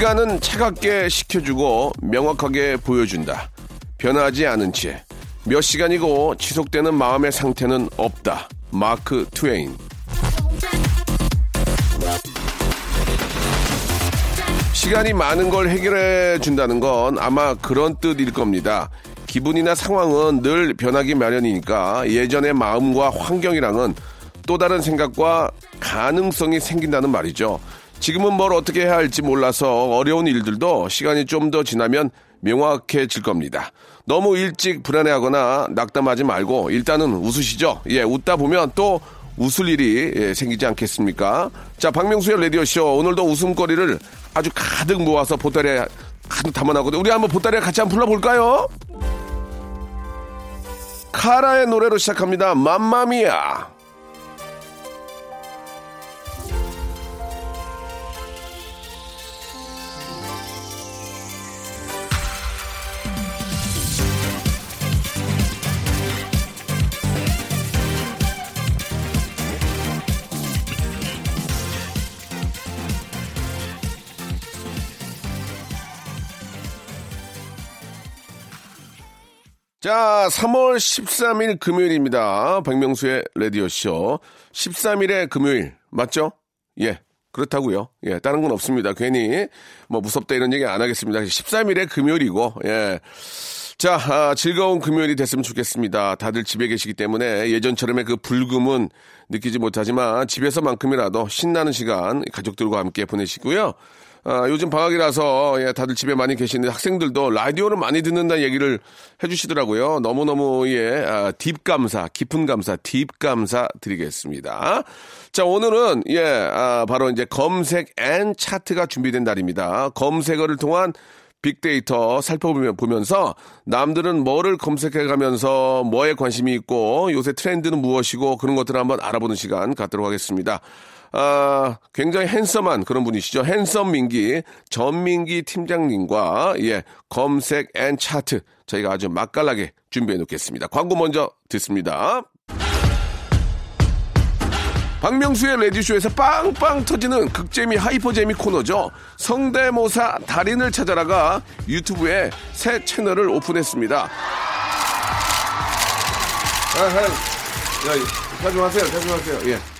시간은 차갑게 식혀주고 명확하게 보여준다 변하지 않은 채 몇 시간이고 지속되는 마음의 상태는 없다 마크 트웨인 시간이 많은 걸 해결해 준다는 건 아마 그런 뜻일 겁니다. 기분이나 상황은 늘 변하기 마련이니까 예전의 마음과 환경이랑은 또 다른 생각과 가능성이 생긴다는 말이죠. 지금은 뭘 어떻게 해야 할지 몰라서 어려운 일들도 시간이 좀 더 지나면 명확해질 겁니다. 너무 일찍 불안해하거나 낙담하지 말고 일단은 웃으시죠. 예, 웃다 보면 또 웃을 일이 예, 생기지 않겠습니까? 자, 박명수의 라디오쇼. 오늘도 웃음거리를 아주 가득 모아서 보따리에 가득 담아놨거든요. 우리 한번 보따리에 같이 한번 불러볼까요? 카라의 노래로 시작합니다. 맘마미아. 자, 3월 13일 금요일입니다. 박명수의 라디오쇼. 13일의 금요일, 맞죠? 예, 그렇다고요 예, 다른 건 없습니다. 괜히 뭐 무섭다 이런 얘기 안 하겠습니다. 13일의 금요일이고, 예. 자, 아, 즐거운 금요일이 됐으면 좋겠습니다. 다들 집에 계시기 때문에 예전처럼의 그 불금은 느끼지 못하지만 집에서만큼이라도 신나는 시간 가족들과 함께 보내시고요. 아, 요즘 방학이라서 예, 다들 집에 많이 계시는데 학생들도 라디오를 많이 듣는다는 얘기를 해주시더라고요. 너무너무 예, 아, deep 감사, 깊은 감사, deep 감사 드리겠습니다. 자, 오늘은 예, 아, 바로 이제 검색 and 차트가 준비된 날입니다. 검색어를 통한 빅데이터 살펴보면서 남들은 뭐를 검색해 가면서 뭐에 관심이 있고 요새 트렌드는 무엇이고 그런 것들을 한번 알아보는 시간 갖도록 하겠습니다. 아, 굉장히 핸섬한 그런 분이시죠. 핸섬 민기, 전민기 팀장님과, 예, 검색 and 차트. 저희가 아주 맛깔나게 준비해 놓겠습니다. 광고 먼저 듣습니다. 박명수의 라디오쇼에서 빵빵 터지는 극재미 hyper재미 코너죠. 성대모사 달인을 찾아라가 유튜브에 새 채널을 오픈했습니다. 아, 아, 야, 자중하세요, 자중하세요. 예.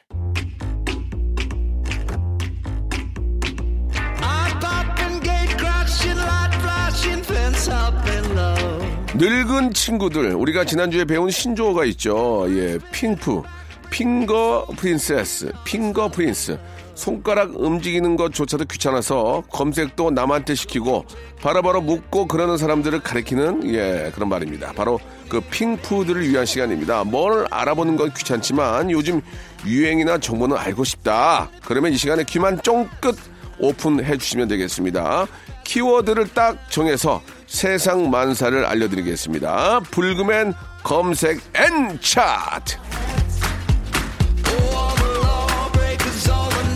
늙은 친구들 우리가 지난주에 배운 신조어가 있죠. 예, 핑프, 핑거 프린세스, 핑거 프린스. 손가락 움직이는 것조차도 귀찮아서 검색도 남한테 시키고 바로바로 묻고 그러는 사람들을 가리키는 예 그런 말입니다. 바로 그 핑푸들을 위한 시간입니다. 뭘 알아보는 건 귀찮지만 요즘 유행이나 정보는 알고 싶다. 그러면 이 시간에 귀만 쫑긋 오픈해 주시면 되겠습니다. 키워드를 딱 정해서 세상 만사를 알려드리겠습니다. 불금엔 검색 and 차트.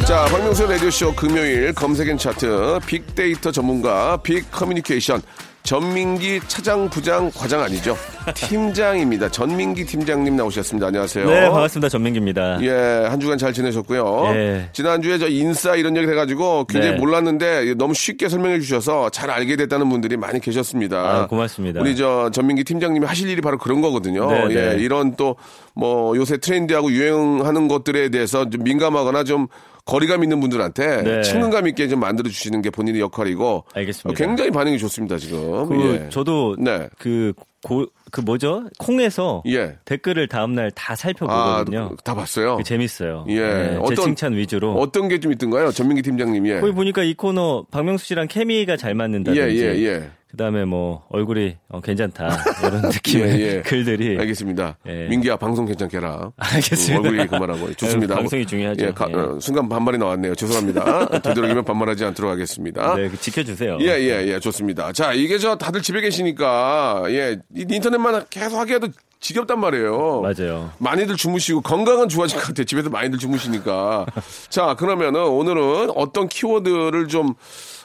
자, 박명수 라디오쇼 금요일 검색 and 차트 빅데이터 전문가 빅 커뮤니케이션 전민기 차장 부장 과장 아니죠? 팀장입니다. 전민기 팀장님 나오셨습니다. 안녕하세요. 네, 반갑습니다. 전민기입니다. 예, 한 주간 잘 지내셨고요. 예. 지난주에 저 인싸 이런 얘기 해가지고 굉장히 네. 몰랐는데 너무 쉽게 설명해 주셔서 잘 알게 됐다는 분들이 많이 계셨습니다. 아, 고맙습니다. 우리 저 전민기 팀장님이 하실 일이 바로 그런 거거든요. 네, 예, 네. 이런 또 뭐 요새 트렌드하고 유행하는 것들에 대해서 좀 민감하거나 좀 거리감 있는 분들한테 네. 친근감 있게 좀 만들어 주시는 게 본인의 역할이고 알겠습니다. 어, 굉장히 반응이 좋습니다 지금. 그 예. 저도 네. 그, 고, 그 뭐죠? 콩에서 예. 댓글을 다음날 다 아, 살펴보거든요. 다 봤어요. 그게 재밌어요. 예. 네, 제 어떤- 칭찬 위주로. 어떤 게 좀 있던가요, 전민기 팀장님? 예. 거기 보니까 이 코너 박명수 씨랑 케미가 잘 예, 맞는다든지. 예, 예. 그다음에 뭐 얼굴이 어, 괜찮다 이런 느낌의 예, 예. 글들이 알겠습니다. 예. 민기야 방송 괜찮게 해라. 알겠습니다. 얼굴이 그만하고 좋습니다. 네, 방송이 중요하죠. 예, 가- 예. 어, 순간 반말이 나왔네요. 죄송합니다. 되도록이면 반말하지 않도록 하겠습니다. 네, 그 지켜주세요. 예, 예, 예, 좋습니다. 자, 이게 저 다들 집에 계시니까 예, 이 인터넷만 계속 하기에도 지겹단 말이에요. 맞아요. 많이들 주무시고 건강은 좋아질 것 같아요. 집에서 많이들 주무시니까. 자, 그러면은 오늘은 어떤 키워드를 좀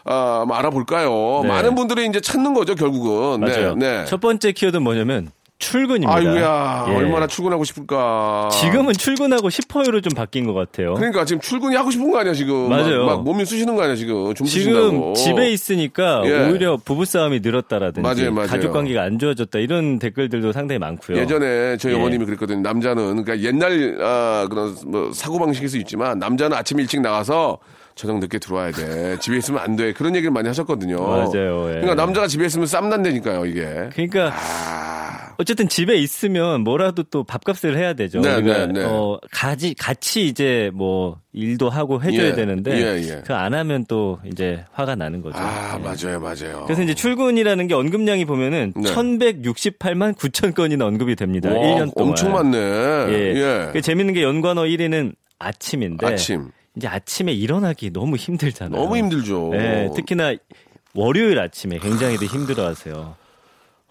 아, 뭐 알아볼까요? 네. 많은 분들이 이제 찾는 거죠, 결국은. 맞아요. 네. 네. 첫 번째 키워드는 뭐냐면 출근입니다. 아이고야, 예. 얼마나 출근하고 싶을까. 지금은 출근하고 싶어요로 좀 바뀐 것 같아요. 그러니까 지금 출근이 하고 싶은 거 아니야, 지금. 맞아요. 막, 막 몸이 쑤시는 거 아니야, 지금. 좀 지금. 집에 있으니까 예. 오히려 부부싸움이 늘었다라든지 맞아요, 맞아요. 가족 관계가 안 좋아졌다 이런 댓글들도 상당히 많고요. 예전에 저희 예. 어머님이 그랬거든요. 남자는 그러니까 옛날 아, 그런 뭐 사고 방식일 수 있지만 남자는 아침 일찍 나가서 저녁 늦게 들어와야 돼. 집에 있으면 안 돼. 그런 얘기를 많이 하셨거든요. 맞아요, 예. 그러니까 남자가 집에 있으면 쌈 난다니까요, 이게. 그러니까 아. 어쨌든 집에 있으면 뭐라도 또 밥값을 해야 되죠. 네, 우리가 네, 네. 어, 가지 같이 이제 뭐 일도 하고 해줘야 예, 되는데 예, 예. 그안 하면 또 이제 화가 나는 거죠. 아, 예. 맞아요, 맞아요. 그래서 이제 출근이라는 게 언급량이 보면은 네. 1168만 9천 건이나 언급이 됩니다. 와, 1년 동안. 엄청 많네. 예. 예. 그 재밌는 게 연관어 1위는 아침인데 아침. 이제 아침에 일어나기 너무 힘들잖아요. 너무 힘들죠. 네, 특히나 월요일 아침에 굉장히도 힘들어하세요.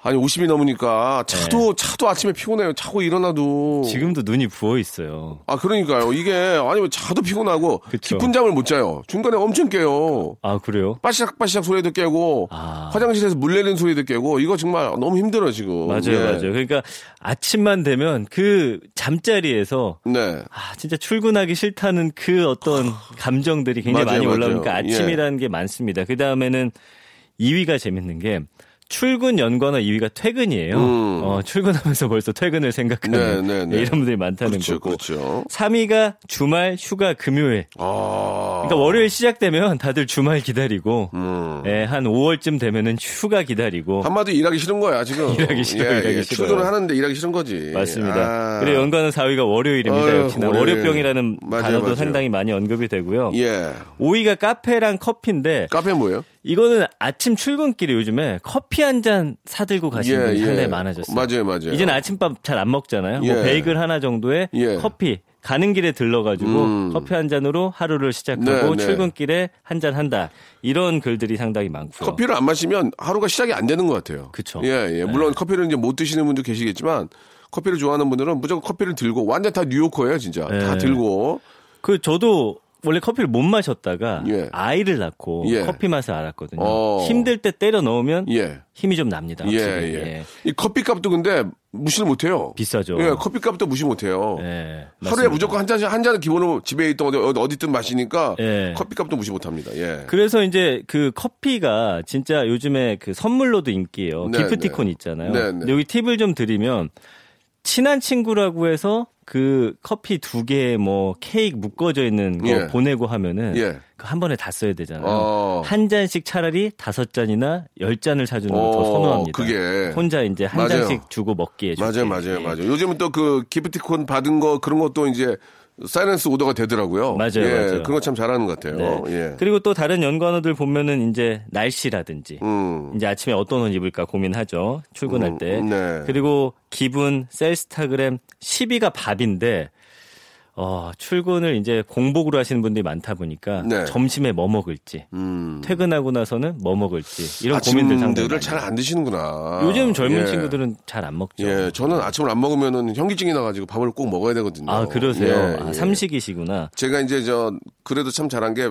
아니, 50이 넘으니까 차도, 차도 아침에 피곤해요. 자고 일어나도. 네. 지금도 눈이 부어 있어요. 아, 그러니까요. 이게, 아니, 자도 피곤하고. 그쵸. 깊은 잠을 못 자요. 중간에 엄청 깨요. 아 그래요? 빠시락빠시락 소리도 깨고 아. 화장실에서 물 내리는 소리도 깨고 이거 정말 너무 힘들어 지금. 맞아요, 예. 맞아요. 그러니까 아침만 되면 그 잠자리에서 네. 아, 진짜 출근하기 싫다는 그 어떤 감정들이 굉장히 맞아요, 많이. 올라오니까 아침이라는 게 많습니다. 그 다음에는 2위가 재밌는 게 출근 연관어 2위가 퇴근이에요. 음. 어, 출근하면서 벌써 퇴근을 생각하는 네, 네, 네. 이런 분들이 많다는 그렇죠, 거고. 그렇죠. 3위가 주말, 휴가, 금요일. 아. 그러니까 월요일 시작되면 다들 주말 기다리고, 음. 예, 한 5월쯤 되면은 휴가 기다리고. 한마디 일하기 싫은 거야 지금. 일하기 싫어, 예, 일하기 예. 싫어요. 출근을 하는데 일하기 싫은 거지. 맞습니다. 아. 그리고 연관어 4위가 월요일입니다. 어휴, 역시나 월요일. 월요병이라는 맞아요, 단어도 맞아요. 상당히 많이 언급이 되고요. 예. 5위가 카페랑 커피인데 카페 뭐예요? 이거는 아침 출근길에 요즘에 커피 한 잔 사들고 가시는 예, 분이 예. 상당히 많아졌어요. 맞아요, 맞아요. 이제는 아침밥 잘 안 먹잖아요. 뭐 예. 베이글 하나 정도에 예. 커피 가는 길에 들러가지고 음. 커피 한 잔으로 하루를 시작하고 네, 네. 출근길에 한 잔 한다. 이런 글들이 상당히 많고요. 커피를 안 마시면 하루가 시작이 안 되는 것 같아요. 그쵸. 예, 예. 물론 커피를 이제 못 드시는 분도 계시겠지만 커피를 좋아하는 분들은 무조건 커피를 들고 완전 다 뉴요커예요, 진짜. 다 예. 들고. 그 저도 원래 커피를 못 마셨다가 예. 아이를 낳고 예. 커피 맛을 알았거든요. 어. 힘들 때 때려 넣으면 예. 힘이 좀 납니다. 예, 확실히. 예. 이 커피 값도 근데 무시를 못 해요. 비싸죠. 예, 커피 값도 무시 못 해요. 예, 하루에 맞습니다. 무조건 한 잔씩 한 잔은 기본으로 집에 있던 어디 어디든 마시니까 예. 커피 값도 무시 못 합니다. 예. 그래서 이제 그 커피가 진짜 요즘에 그 선물로도 인기예요. 네, 기프티콘 네. 있잖아요. 네, 네. 여기 팁을 좀 드리면 친한 친구라고 해서 그 커피 두 개에 뭐 케이크 묶어져 있는 거 예. 보내고 하면은 예. 그한 번에 다 써야 되잖아요. 어. 한 잔씩 차라리 다섯 잔이나 열 잔을 사주는 걸더 어, 선호합니다. 그게. 혼자 이제 한 맞아요. 잔씩 주고 먹기에 맞아요, 좋게. 맞아요, 예. 맞아요. 요즘은 또 그 기프티콘 받은 거 그런 것도 이제 사이렌스 오더가 되더라고요. 맞아요, 예, 맞아요. 그런 거 참 잘하는 것 같아요. 네. 예. 그리고 또 다른 연관어들 보면은 이제 날씨라든지 음. 이제 아침에 어떤 옷 입을까 고민하죠. 출근할 음, 때. 네. 그리고 기분, 셀스타그램 10위가 밥인데 어, 출근을 이제 공복으로 하시는 분들이 많다 보니까 네. 점심에 뭐 먹을지, 음. 퇴근하고 나서는 뭐 먹을지 이런 고민들 많이 잘안 드시는구나. 요즘 젊은 예. 친구들은 잘 안 먹죠. 예, 저는 아침을 안 먹으면은 현기증이 나가지고 밥을 꼭 먹어야 되거든요. 아, 그러세요? 예, 아, 예. 삼식이시구나. 제가 이제 저 그래도 참 잘한 게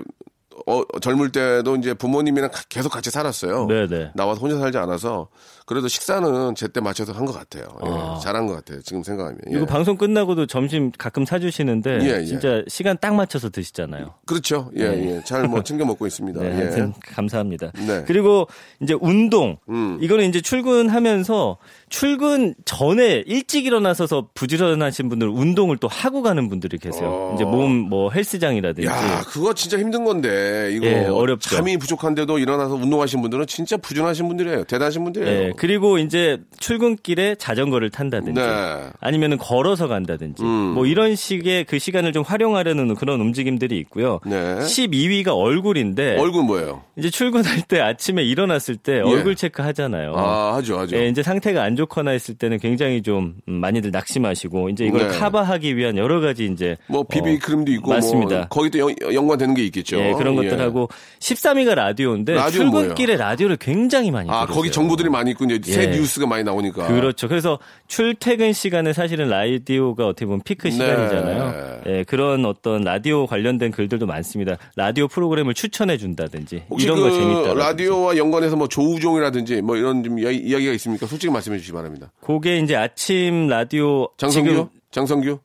어, 젊을 때도 이제 부모님이랑 가- 계속 같이 살았어요. 네네. 나와서 혼자 살지 않아서 그래도 식사는 제때 맞춰서 한 것 같아요. 예, 아. 잘한 것 같아요. 지금 생각하면. 예. 이거 방송 끝나고도 점심 가끔 사주시는데 예, 예. 진짜 시간 딱 맞춰서 드시잖아요. 그렇죠. 예, 예. 잘 뭐 챙겨 먹고 있습니다. 네, 예. 하여튼 감사합니다. 네. 그리고 이제 운동. 음. 이거는 이제 출근하면서 출근 전에 일찍 일어나서서 부지런하신 분들 운동을 또 하고 가는 분들이 계세요. 어. 이제 몸 뭐 헬스장이라든지. 야, 그거 진짜 힘든 건데 이거 예, 어렵죠. 잠이 부족한데도 일어나서 운동하신 분들은 진짜 부지런하신 분들이에요. 대단하신 분들이에요. 예, 그리고 이제 출근길에 자전거를 탄다든지 네. 아니면 걸어서 간다든지 음. 뭐 이런 식의 그 시간을 좀 활용하려는 그런 움직임들이 있고요. 네. 12위가 얼굴인데 얼굴 뭐예요? 이제 출근할 때 아침에 일어났을 때 얼굴 체크 하잖아요. 아, 하죠, 하죠. 예, 이제 상태가 안 좋거나 했을 때는 굉장히 좀 음, 많이들 낙심하시고 이제 이걸 네. 커버하기 위한 여러 가지 이제 뭐 비비 어, 크림도 있고 맞습니다. 뭐 거기도 연, 연관되는 게 있겠죠. 예, 그런 예. 것들하고 13위가 라디오인데 라디오는 출근길에 라디오를 굉장히 많이 아, 들으세요. 거기 정보들이 많이 있고 이제 새 예. 뉴스가 많이 나오니까. 그렇죠. 그래서 출퇴근 시간에 사실은 라디오가 어떻게 보면 피크 시간이잖아요. 예, 그런 어떤 라디오 관련된 글들도 많습니다. 라디오 프로그램을 추천해 준다든지 이런 그 거 재밌다. 라디오와 연관해서 뭐 조우종이라든지 뭐 이런 좀 이야- 이야기가 있습니까? 솔직히 말씀해 주 시기 바랍니다. 그게 이제 아침 라디오 장성규? 지금 장성규?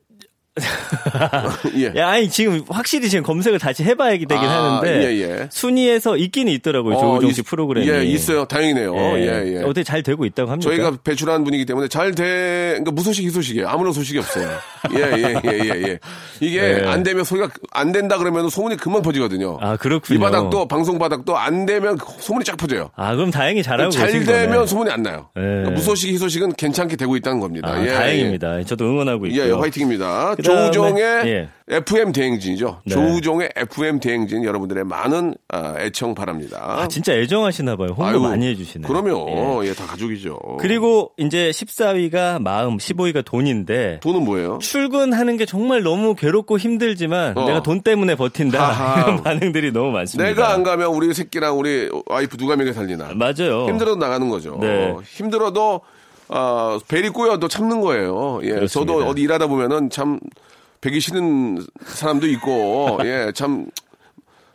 예. 야, 아니 지금 확실히 지금 검색을 다시 해봐야 되긴 아, 하는데 예, 예. 순위에서 있긴 있더라고요. 조우종 씨 있- 프로그램이. 예, 있어요. 다행이네요. 예, 예. 어떻게 잘 되고 있다고 합니까? 저희가 배출한 분이기 때문에 잘 돼, 그러니까 무소식, 희소식이에요. 아무런 소식이 없어요. 예, 예, 예, 예, 예. 이게 네. 안 되면 소리가 안 된다 그러면 소문이 금방 퍼지거든요. 아 그렇군요. 이 바닥도, 방송 바닥도 안 되면 소문이 쫙 퍼져요. 아 그럼 다행히 잘하고 잘 되면 거네. 소문이 안 나요. 예. 그러니까 무소식, 희소식은 괜찮게 되고 있다는 겁니다. 아, 예, 다행입니다. 저도 응원하고 예, 있고요. 예, 화이팅입니다. 그다음에- 조우종의 예. FM 대행진이죠. 네. 조우종의 FM 대행진 여러분들의 많은 아, 애청 바랍니다. 아, 진짜 애정하시나 봐요. 홍보 아유, 많이 해주시네. 그럼요. 예, 다 가족이죠. 그리고 이제 14위가 마음, 15위가 돈인데 돈은 뭐예요? 출근하는 게 정말 너무 괴롭고 힘들지만 어. 내가 돈 때문에 버틴다 하하. 이런 반응들이 너무 많습니다. 내가 안 가면 우리 새끼랑 우리 와이프 누가 먹여 살리나. 맞아요. 힘들어도 나가는 거죠. 네. 힘들어도 어, 벨이 꼬여도 참는 거예요. 예, 그렇습니다. 저도 어디 일하다 보면은 참 배기 싫은 사람도 있고, 예, 참.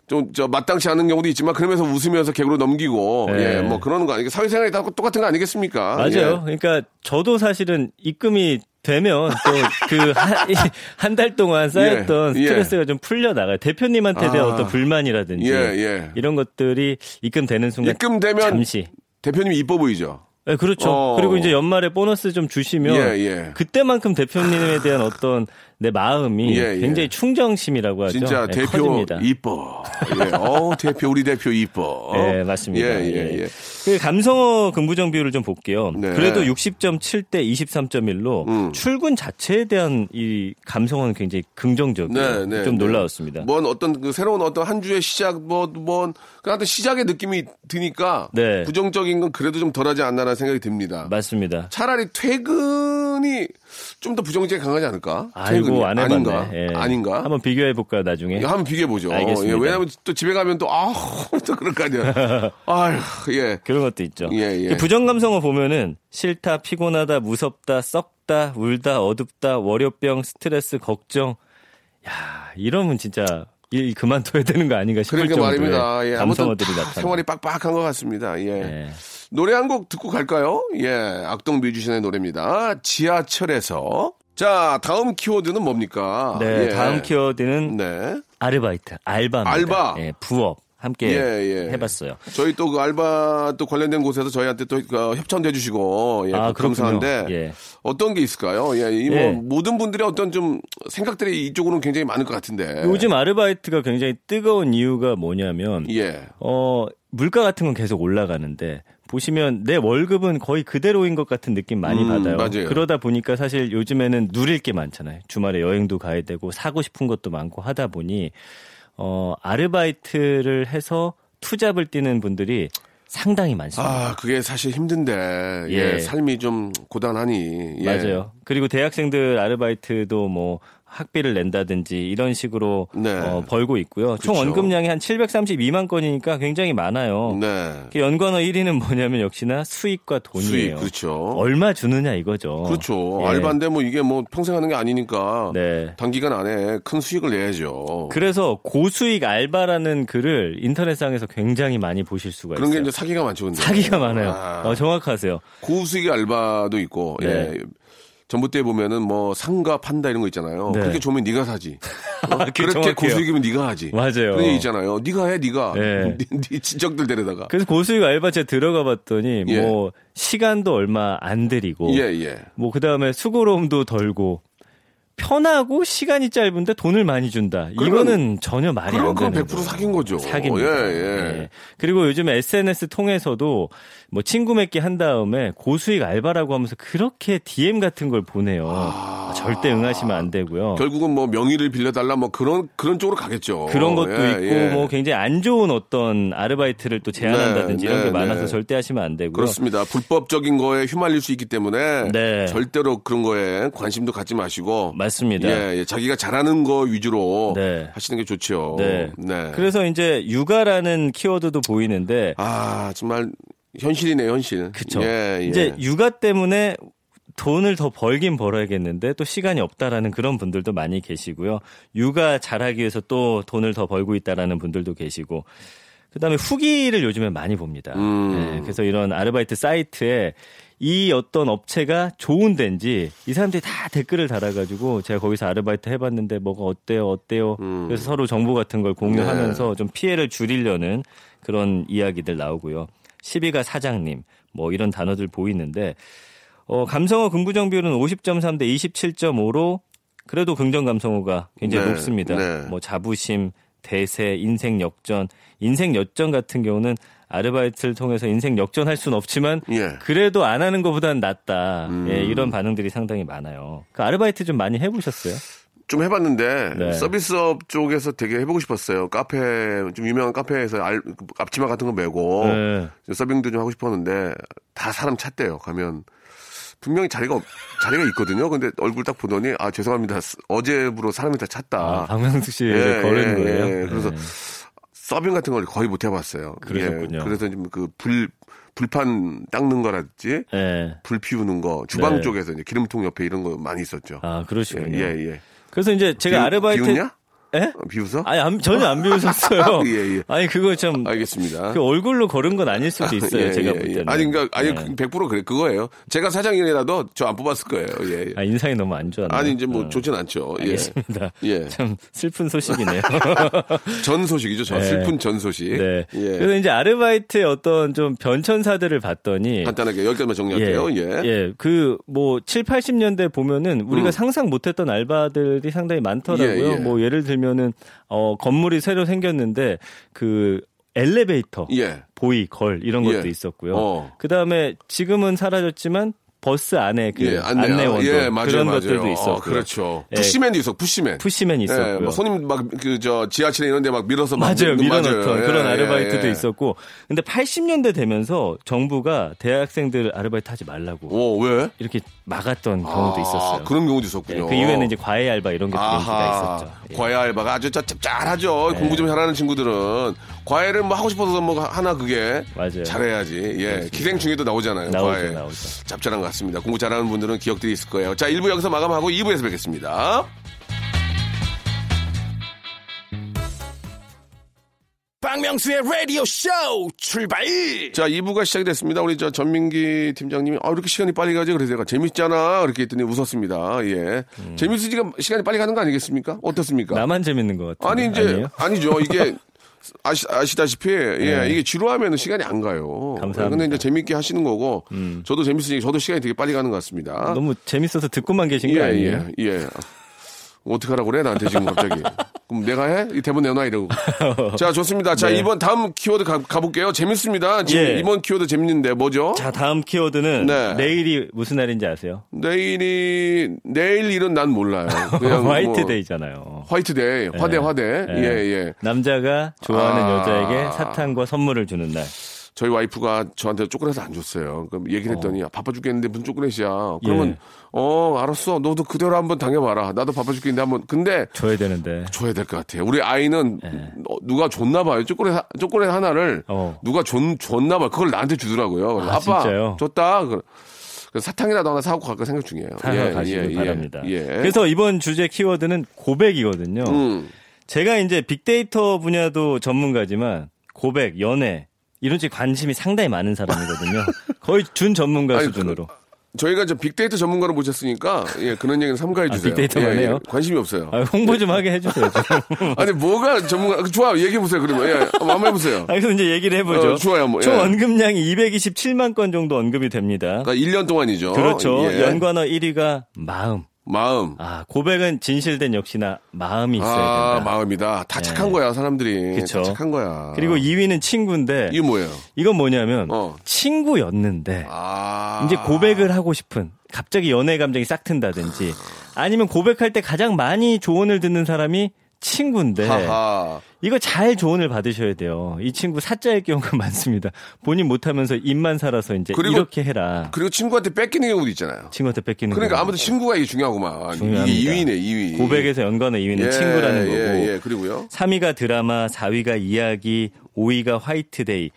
좀, 저, 마땅치 않은 경우도 있지만, 그러면서 웃으면서 개그로 넘기고, 네. 예, 뭐 그러는 거 아니겠 사회생활이 다 똑같은 거 아니겠습니까? 맞아요. 예. 그러니까 저도 사실은 입금이 되면 또 그 한 달 동안 쌓였던 예, 예. 스트레스가 좀 풀려 나가요. 대표님한테 대한 아. 어떤 불만이라든지 예, 예. 이런 것들이 입금되는 순간 입금되면 잠시 대표님이 이뻐 보이죠? 네, 그렇죠. 어. 그리고 이제 연말에 보너스 좀 주시면 예, 예. 그때만큼 대표님에 대한 어떤 내 마음이 예, 예. 굉장히 충정심이라고 하죠. 진짜 네, 대표 커집니다. 이뻐. 예. 어, 대표, 우리 대표 이뻐. 네, 맞습니다. 예, 예, 예. 그 감성어 근부정 비율을 좀 볼게요. 네. 그래도 60.7 대 23.1로 음. 출근 자체에 대한 이 감성어는 굉장히 긍정적이에요. 네, 네, 좀 네. 놀라웠습니다. 뭔 어떤 그 새로운 어떤 한 주의 시작 뭐, 뭔그 하여튼 시작의 느낌이 드니까 네. 부정적인 건 그래도 좀 덜하지 않나라는 생각이 듭니다. 맞습니다. 차라리 퇴근 이 좀 더 부정적이 강하지 않을까? 아이고 안 해봤네. 아닌가? 예. 아닌가? 한번 비교해 볼까요 나중에? 예, 한번 비교해 보죠. 예, 왜냐하면 또 집에 가면 또 아우 또 그럴 거 아니야. 아휴 예. 그런 것도 있죠. 예, 예. 그 부정 감성어 보면은 싫다, 피곤하다, 무섭다, 썩다, 울다, 어둡다, 월요병, 스트레스, 걱정. 야, 이러면 진짜 일 그만둬야 되는 거 아닌가 싶을 그러니까 정도의 말입니다. 예, 감성어들이 다 나타나. 생활이 빡빡한 것 같습니다. 예. 예. 노래 한 곡 듣고 갈까요? 예, 악동 뮤지션의 노래입니다. 지하철에서. 자, 다음 키워드는 뭡니까? 네, 예. 다음 키워드는 네. 아르바이트, 알바입니다. 알바. 예, 부업 함께 예, 예. 해봤어요. 저희 또 그 알바 또 관련된 곳에서 저희한테 또 그 협찬도 해주시고 예, 아, 감사한데. 예. 어떤 게 있을까요? 예, 이뭐 예. 모든 분들의 어떤 좀 생각들이 이쪽으로는 굉장히 많을 것 같은데. 요즘 아르바이트가 굉장히 뜨거운 이유가 뭐냐면 예. 어, 물가 같은 건 계속 올라가는데 보시면 내 월급은 거의 그대로인 것 같은 느낌 많이 음, 받아요. 맞아요. 그러다 보니까 사실 요즘에는 누릴 게 많잖아요. 주말에 여행도 가야 되고 사고 싶은 것도 많고 하다 보니 어, 아르바이트를 해서 투잡을 뛰는 분들이 상당히 많습니다. 아, 그게 사실 힘든데, 예, 예. 삶이 좀 고단하니. 예. 맞아요. 그리고 대학생들 아르바이트도 뭐 학비를 낸다든지 이런 식으로 네. 어, 벌고 있고요. 총 그렇죠. 원금량이 한 732만 건이니까 굉장히 많아요. 네. 그 연관어 1위는 뭐냐면 역시나 수익과 돈이에요. 수익, 그렇죠. 얼마 주느냐 이거죠. 그렇죠. 예. 알바인데 뭐 이게 뭐 평생 하는 게 아니니까 네. 단기간 안에 큰 수익을 내야죠. 그래서 고수익 알바라는 글을 인터넷상에서 굉장히 많이 보실 수가 그런 게 있어요. 이제 사기가 많죠. 근데. 사기가 많아요. 아. 어, 정확하세요. 고수익 알바도 있고, 네. 예. 전봇대 보면은 뭐 상가 판다 이런 거 있잖아요. 네. 그렇게 좋으면 네가 사지. 어? 그게 그렇게. 고수익이면 네가 하지. 맞아요. 그런 있잖아요. 네가 해, 네가. 네. 네, 네 친척들 데려다가. 그래서 고수익 알바 제가 들어가 봤더니 예. 뭐 시간도 얼마 안 들이고 예, 예. 뭐 그다음에 수고로움도 덜고 편하고 시간이 짧은데 돈을 많이 준다. 이거는 전혀 말이 안 그럼 되는 그건 100% 거예요. 사기인 거죠. 사기입니다. 예, 예. 예. 그리고 요즘 SNS 통해서도 뭐 친구 맺기 한 다음에 고수익 알바라고 하면서 그렇게 DM 같은 걸 보내요. 아, 절대 응하시면 안 되고요. 결국은 뭐 명의를 빌려달라 뭐 그런 그런 쪽으로 가겠죠. 그런 것도 예, 있고 예. 뭐 굉장히 안 좋은 어떤 아르바이트를 또 제안한다든지 네, 이런 게 네, 많아서 네. 절대 하시면 안 되고요. 그렇습니다. 불법적인 거에 휘말릴 수 있기 때문에 네. 절대로 그런 거에 관심도 갖지 마시고 맞 습니다. 예, 예, 자기가 잘하는 거 위주로 네. 하시는 게 좋죠. 네. 네. 그래서 이제 육아라는 키워드도 보이는데 아 정말 현실이네요, 현실. 그쵸. 예, 예. 이제 육아 때문에 돈을 더 벌긴 벌어야겠는데 또 시간이 없다라는 그런 분들도 많이 계시고요. 육아 잘하기 위해서 또 돈을 더 벌고 있다라는 분들도 계시고. 그다음에 후기를 요즘에 많이 봅니다. 음. 네, 그래서 이런 아르바이트 사이트에 이 어떤 업체가 좋은 데인지 이 사람들이 다 댓글을 달아가지고 제가 거기서 아르바이트 해봤는데 뭐가 어때요 어때요 음. 그래서 서로 정보 같은 걸 네. 공유하면서 좀 피해를 줄이려는 그런 이야기들 나오고요. 12가 사장님 뭐 이런 단어들 보이는데 어, 감성어 긍부정 비율은 50.3 대 27.5로 그래도 긍정 감성어가 굉장히 네, 높습니다. 네. 뭐 자부심, 대세, 인생 역전, 인생 역전 같은 경우는 아르바이트를 통해서 인생 역전할 수는 없지만 예. 그래도 안 하는 것보다는 낫다. 음. 예, 이런 반응들이 상당히 많아요. 그 아르바이트 좀 많이 해보셨어요? 좀 해봤는데 네. 서비스업 쪽에서 되게 해보고 싶었어요. 카페 좀 유명한 카페에서 알, 앞치마 같은 거 메고 네. 서빙도 좀 하고 싶었는데 다 사람 찾대요. 가면 분명히 자리가 없- 자리가 있거든요. 근데 얼굴 딱 보더니 아 죄송합니다. 어제부로 사람이 다 찼다. 아, 박명숙 씨 예, 거는 예, 거예요. 예. 그래서 네. 서빙 같은 걸 거의 못 해봤어요. 그러셨군요. 예, 그래서 좀 그 불 불판 닦는 거라든지 예. 불 피우는 거 주방 네. 쪽에서 이제 기름통 옆에 이런 거 많이 있었죠. 아, 그러시군요. 예, 예. 그래서 이제 제가 비우- 아르바이트 비웃냐? 예? 어, 비웃어? 아니 안- 전혀 안 비웃었어요. 예, 예. 아니 그거 좀 알겠습니다. 그 얼굴로 걸은 건 아닐 수도 있어요. 예, 제가 예, 볼 예. 때는. 아니, 그러니까, 아니, 네. 100% 그래, 그거예요. 제가 사장이라도 저 안 뽑았을 거예요. 예. 예. 아, 인상이 너무 안 좋았나? 아니, 이제 뭐 좋진 않죠. 예. 알겠습니다. 예. 참 슬픈 소식이네요. 전 소식이죠. 저 네. 슬픈 전 소식. 네. 예. 그래서 이제 아르바이트의 어떤 좀 변천사들을 봤더니 간단하게 열 개만 정리할게요. 예. 예. 그, 뭐, 7, 80년대 보면은 우리가 음. 상상 못했던 알바들이 상당히 많더라고요. 예, 예. 뭐, 예를 들면 은, 어, 건물이 새로 생겼는데, 그, 엘리베이터, 예. 보이, 걸, 이런 것도 예. 있었고요. 어. 그 다음에 지금은 사라졌지만, 버스 안에 그 예, 안내, 안내원도 예, 맞아요, 그런 맞아요. 것들도 있었고 어, 그렇죠. 예. 푸시맨도 있어, 푸시맨. 푸시맨 있었고요. 예, 뭐 손님 막 그 저 지하철에 이런 데 막 밀어서 막 맞아요. 밀어넣던 맞아요. 그런 예, 아르바이트도 예, 예. 있었고. 근데 80년대 되면서 정부가 대학생들 아르바이트 하지 말라고 오, 왜? 이렇게 막았던 경우도 아, 있었어요. 그런 경우도 예, 있었군요. 그 이후에는 이제 과외 알바 이런 것도 인기가 있었죠. 예. 과외 알바가 아주 짜- 짭짤하죠. 공부 좀 잘하는 친구들은 과외를 뭐 하고 싶어서 뭐 하나 그게 맞아요. 잘해야지. 예, 기생충에도 나오잖아요. 나오죠, 과외. 나오죠. 짭짤한 것 같습니다. 공부 잘하는 분들은 기억들이 있을 거예요. 자, 1부 여기서 마감하고 2부에서 뵙겠습니다. 박명수의 라디오 쇼 출발! 자, 2부가 시작이 됐습니다. 우리 저 전민기 팀장님이 아, 이렇게 시간이 빨리 가지? 그래서 제가 재밌잖아. 이렇게 했더니 웃었습니다. 예. 재밌으니까 시간이 빨리 가는 거 아니겠습니까? 어떻습니까? 음. 나만 재밌는 것 같아요. 아니 이제 아니에요? 아니죠 이게 아시, 아시다시피 예 이게 지루하면 시간이 안 가요. 감사합니다. 음. 근데 이제 재밌게 하시는 거고 저도 재밌으니 저도 시간이 되게 빨리 가는 것 같습니다. 너무 재밌어서 듣고만 계신 거 예, 아니에요? 예, 예. 어떻게 하라고 그래 나한테 지금 갑자기. 그럼 내가 해? 이 대본 내놔 이러고. 자 좋습니다. 자 네. 이번 다음 키워드 가, 가볼게요. 재밌습니다. 지금 예. 이번 키워드 재밌는데 뭐죠? 자, 다음 키워드는 네. 내일이 무슨 날인지 아세요? 내일이 내일 일은 난 몰라요. 그냥 뭐 화이트데이잖아요. 화이트데이, 화대, 화대. 예. 예, 예. 남자가 좋아하는 아. 여자에게 사탕과 선물을 주는 날. 저희 와이프가 저한테 초콜릿을 안 줬어요. 그럼 얘기를 했더니 아, 바빠 죽겠는데 무슨 초콜릿이야. 그러면 예. 어 알았어. 너도 그대로 한번 당해봐라. 나도 바빠 죽겠는데 한번 근데 줘야 되는데. 줘야 될 것 같아요. 우리 아이는 어, 누가 줬나 봐요. 초콜릿 하- 초콜릿 하나를 어. 누가 줬, 줬나 봐요. 그걸 나한테 주더라고요. 아, 진짜요? 줬다. 그- 사탕이라도 하나 사고 갈까 생각 중이에요. 사서 가시길 바랍니다. 예. 그래서 이번 주제 키워드는 고백이거든요. 음. 제가 이제 빅데이터 분야도 전문가지만 고백, 연애 이런 쪽 관심이 상당히 많은 사람이거든요. 거의 준 전문가 아니, 수준으로. 저희가 저 빅데이터 전문가를 모셨으니까 예, 그런 얘기는 삼가해 아, 주세요. 빅데이터만 예, 예. 해요? 관심이 없어요. 아, 홍보 좀 하게 해주세요. 좀. 아니 뭐가 전문가 좋아 얘기해 보세요. 그러면 예, 한번 해보세요. 아, 그래서 이제 얘기를 해보죠. 어, 좋아요, 뭐, 총 예. 언급량이 227만 건 정도 언급이 됩니다. 그러니까 1년 동안이죠. 그렇죠. 예. 연관어 1위가 마음. 마음. 아, 고백은 진실된 역시나 마음이 있어야 아, 된다. 마음이다. 다 착한 예. 거야, 사람들이. 그쵸. 다 착한 거야. 그리고 2위는 친구인데 이게 뭐예요? 이건 뭐냐면 어. 친구였는데 아. 이제 고백을 하고 싶은 갑자기 연애 감정이 싹 튼다든지 아니면 고백할 때 가장 많이 조언을 듣는 사람이 친구인데 하하. 이거 잘 조언을 받으셔야 돼요. 이 친구 사자일 경우가 많습니다. 본인 못하면서 입만 살아서 이제 그리고- 이렇게 해라. 그리고 친구한테 뺏기는 경우도 있잖아요. 친구한테 뺏기는 그러니까 거. 아무튼 친구가 이게 중요하구만. 중요합니다. 이게 2위네, 2위. 고백에서 연관어 2위는 예, 친구라는 거고. 예, 예. 그리고요. 3위가 드라마, 4위가 이야기, 5위가 화이트데이.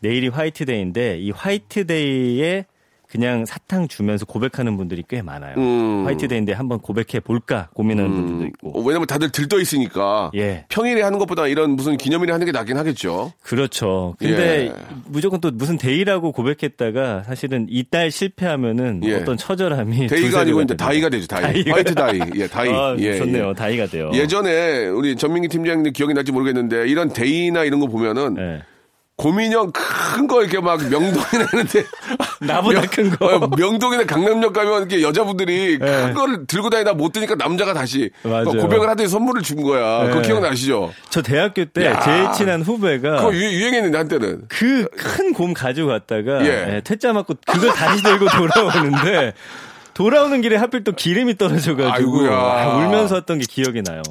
내일이 화이트데이인데 이 화이트데이에 그냥 사탕 주면서 고백하는 분들이 꽤 많아요. 음. 화이트데이인데 한번 고백해 볼까 고민하는 분들도 있고. 어, 왜냐면 다들 들떠 있으니까. 예. 평일에 하는 것보다 이런 무슨 기념일에 하는 게 낫긴 하겠죠. 그렇죠. 근데 예. 무조건 또 무슨 day라고 고백했다가 사실은 이날 실패하면은 예. 어떤 처절함이 day가 아니고 이제. die가 되죠, die. die가. 화이트 die. 예, die. 아, 예, 좋네요. 예. die가 돼요. 예전에 우리 전민기 팀장님 기억이 날지 모르겠는데 이런 day나 이런 거 보면은 예. 곰인형 큰 거 이렇게 막 명동이나 하는데 나보다 큰 거. 어, 명동이나 강남역 가면 이렇게 여자분들이 큰 거를 들고 다니다 못 드니까 남자가 다시 네. 맞아요. 어, 고백을 하더니 선물을 준 거야. 그거 네. 기억나시죠? 저 대학교 때 야. 제일 친한 후배가 그거 유, 유행했는데 한때는. 그 큰 곰 가지고 갔다가 예. 예, 퇴짜 맞고 그걸 다시 들고 돌아오는데 돌아오는 길에 하필 또 기름이 떨어져가지고. 아, 울면서 왔던 게 기억이 나요.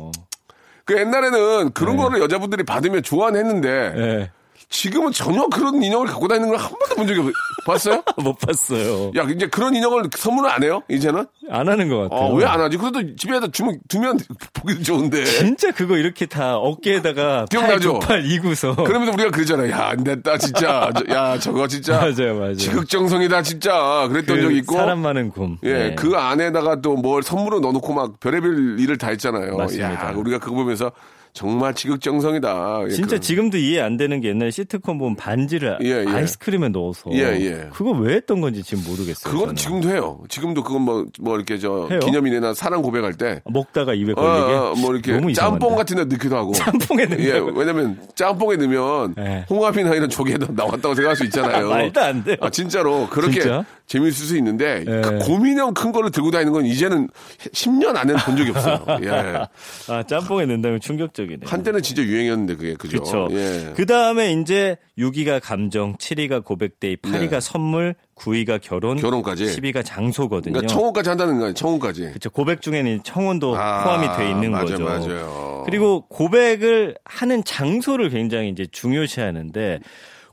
그 옛날에는 그런 네. 거를 여자분들이 받으면 좋아했는데 예. 지금은 전혀 그런 인형을 갖고 다니는 걸 한 번도 본 적이 없어요. 봤어요? 못 봤어요. 야, 이제 그런 인형을 선물을 안 해요? 이제는? 안 하는 것 같아요. 어, 왜안 하지? 그래도 집에다 주면, 두면 보기도 좋은데. 진짜 그거 이렇게 다 어깨에다가 팔 기억나죠? 두팔 이고서 그러면서 우리가 그러잖아요. 야, 안 됐다, 진짜. 저- 야, 저거 진짜. 맞아요, 맞아요. 지극정성이다, 진짜. 그랬던 그 적이 있고. 사람 많은 곰. 예, 네. 그 안에다가 또 뭘 선물로 넣어놓고 막 별의별 일을 다 했잖아요. 맞습니다. 야, 우리가 그거 보면서 정말 지극정성이다. 예, 진짜 그- 지금도 이해 안 되는 게 옛날에 시트콤 보면 반지를 예, 예. 아이스크림에 넣어서 예, 예. 그거 왜 했던 건지 지금 모르겠어요. 그건 저는. 지금도 해요. 지금도 그건 뭐, 뭐 이렇게 저 해요? 기념일이나 사랑 고백할 때. 먹다가 입에 어, 걸리게 어, 뭐 이렇게 이상한데. 짬뽕 같은 데 넣기도 하고. 짬뽕에 넣는 예, 거. 왜냐면 짬뽕에 넣으면 예. 홍합이나 이런 조개도 나왔다고 생각할 수 있잖아요. 말도 안 돼요. 아, 진짜로. 그렇게 진짜? 재미있을 수 있는데 예. 그 고민형 큰 거를 들고 다니는 건 이제는 10년 안에는 본 적이 없어요. 예. 아 짬뽕에 넣는다면 충격적이네. 한때는 진짜 유행이었는데 그게 그죠? 그렇죠. 예. 그 다음에 이제 6위가 감정, 7위가 고백데이, 8위가 네. 선물, 9위가 결혼, 결혼까지? 10위가 장소거든요. 그러니까 청혼까지 한다는 거예요. 청혼까지. 그렇죠. 고백 중에는 청혼도 아, 포함이 돼 있는 맞아요, 거죠. 맞아요. 그리고 고백을 하는 장소를 굉장히 이제 중요시하는데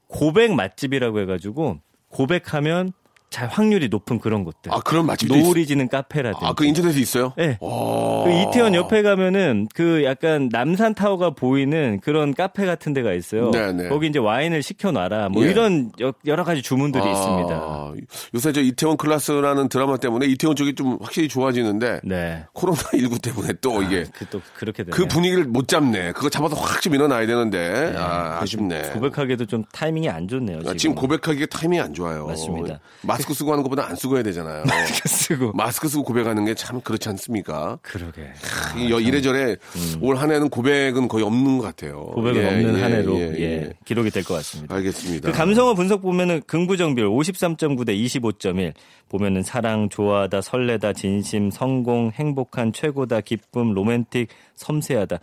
고백 맛집이라고 해가지고 고백하면 잘 확률이 높은 그런 곳들. 아, 그런 맛집도 있- 노을이 지는 카페라든지. 아, 그 인터넷에 있어요? 네. 오. 그 이태원 옆에 가면은 그 약간 남산 타워가 보이는 그런 카페 같은 데가 있어요. 네네. 거기 이제 와인을 시켜놔라. 뭐 예. 이런 여- 여러 가지 주문들이 아, 있습니다. 요새 저 이태원 클라스라는 드라마 때문에 이태원 쪽이 좀 확실히 좋아지는데 네. 코로나 19 때문에 또 이게 그 또 그렇게 되네요. 그 분위기를 못 잡네. 그거 잡아서 확 좀 일어나야 되는데. 아, 아쉽네. 고백하기도 좀 타이밍이 안 좋네요. 아, 지금, 지금 고백하기가 타이밍이 안 좋아요. 맞습니다. 마스크 쓰고 하는 것보다 안 쓰고 해야 되잖아요. 쓰고 마스크 쓰고 고백하는 게 참 그렇지 않습니까? 그러게. 이 여- 이래저래 올한 해는 고백은 거의 없는 것 같아요. 음. 고백은 예, 없는 예, 한 해로 예, 예, 예. 기록이 될 것 같습니다. 알겠습니다. 그 감성어 분석 보면은 긍부정 비율 53.9 대 25.1 보면은 사랑, 좋아하다, 설레다, 진심, 성공, 행복한, 최고다, 기쁨, 로맨틱, 섬세하다.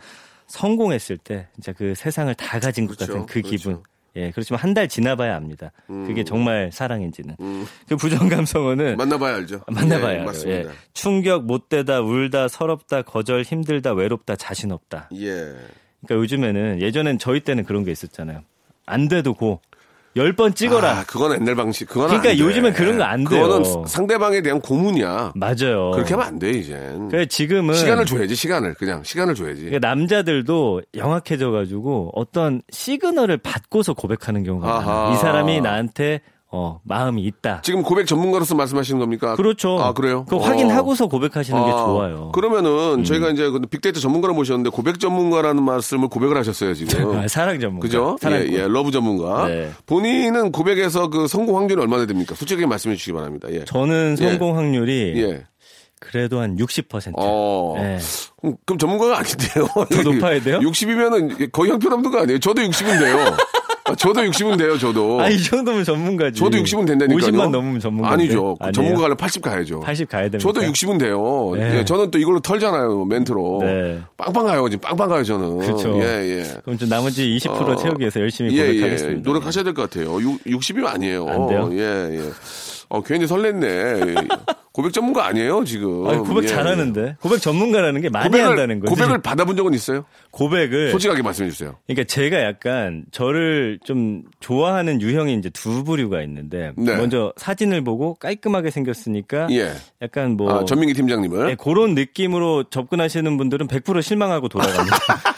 성공했을 때 진짜 그 세상을 다 가진 것 그렇죠, 같은 그 그렇죠. 기분. 예, 그렇지만 한 달 지나봐야 압니다. 음. 그게 정말 사랑인지는. 그 부정 감성어는 만나봐야 알죠. 만나봐야 예. 맞습니다. 예. 충격, 못되다, 울다, 서럽다, 거절, 힘들다, 외롭다, 자신 없다. 예. 그러니까 요즘에는 예전엔 저희 때는 그런 게 있었잖아요. 안 돼도 고 열번 찍어라. 아, 그건 옛날 방식. 그건 그러니까 안 돼. 요즘엔 그런 거 안 돼요. 그거는 상대방에 대한 고문이야. 맞아요. 그렇게 하면 안 돼, 이젠. 그래 지금은 시간을 줘야지, 시간을. 그냥 시간을 줘야지. 그러니까 남자들도 영악해져가지고 어떤 시그널을 받고서 고백하는 경우가. 많아요. 이 사람이 나한테 어, 마음이 있다. 지금 고백 전문가로서 말씀하시는 겁니까? 그렇죠. 아, 그래요? 그 어. 확인하고서 고백하시는 게 아, 좋아요. 음. 그러면은 저희가 이제 그 빅데이터 전문가를 모셨는데 고백 전문가라는 말씀을 고백을 하셨어요, 지금. 아, 사랑 전문가. 그죠? 사랑꾼. 예, 예, love 전문가. 네. 본인은 고백에서 그 성공 확률이 얼마나 됩니까? 솔직히 말씀해 주시기 바랍니다. 예. 저는 성공 확률이 예. 그래도 한 60%. 어. 예. 그럼- 그럼 전문가가 아닌데요. 더 높아야 돼요? 60이면은 거의 형편없는 거 아니에요? 저도 60은 돼요. 아, 저도 60은 돼요, 저도. 아, 이 정도면 전문가지. 저도 60은 된다니까요. 50만 넘으면 전문가. 아니죠. 전문가 가려면 80 가야죠. 80 가야 됩니다. 저도 60은 돼요. 네. 예, 저는 또 이걸로 털잖아요, 멘트로. 네. 빵빵 가요, 지금 빵빵 가요, 저는. 그렇죠. 예, 예. 그럼 좀 나머지 20% 어, 채우기 위해서 열심히 예, 고백하겠습니다. 예. 노력하셔야 될 것 같아요. 6, 60이면 아니에요. 안 돼요? 예, 예. 어, 괜히 설렜네. 고백 전문가 아니에요, 지금. 아니, 고백 예. 잘하는데. 고백 전문가라는 게 많이 고백을, 한다는 거지. 고백을 받아본 적은 있어요? 고백을 솔직하게 말씀해 주세요. 그러니까 제가 약간 저를 좀 좋아하는 유형이 이제 두 부류가 있는데 네. 먼저 사진을 보고 깔끔하게 생겼으니까 예. 약간 뭐 아, 전민기 팀장님을. 예, 그런 느낌으로 접근하시는 분들은 100% 실망하고 돌아갑니다.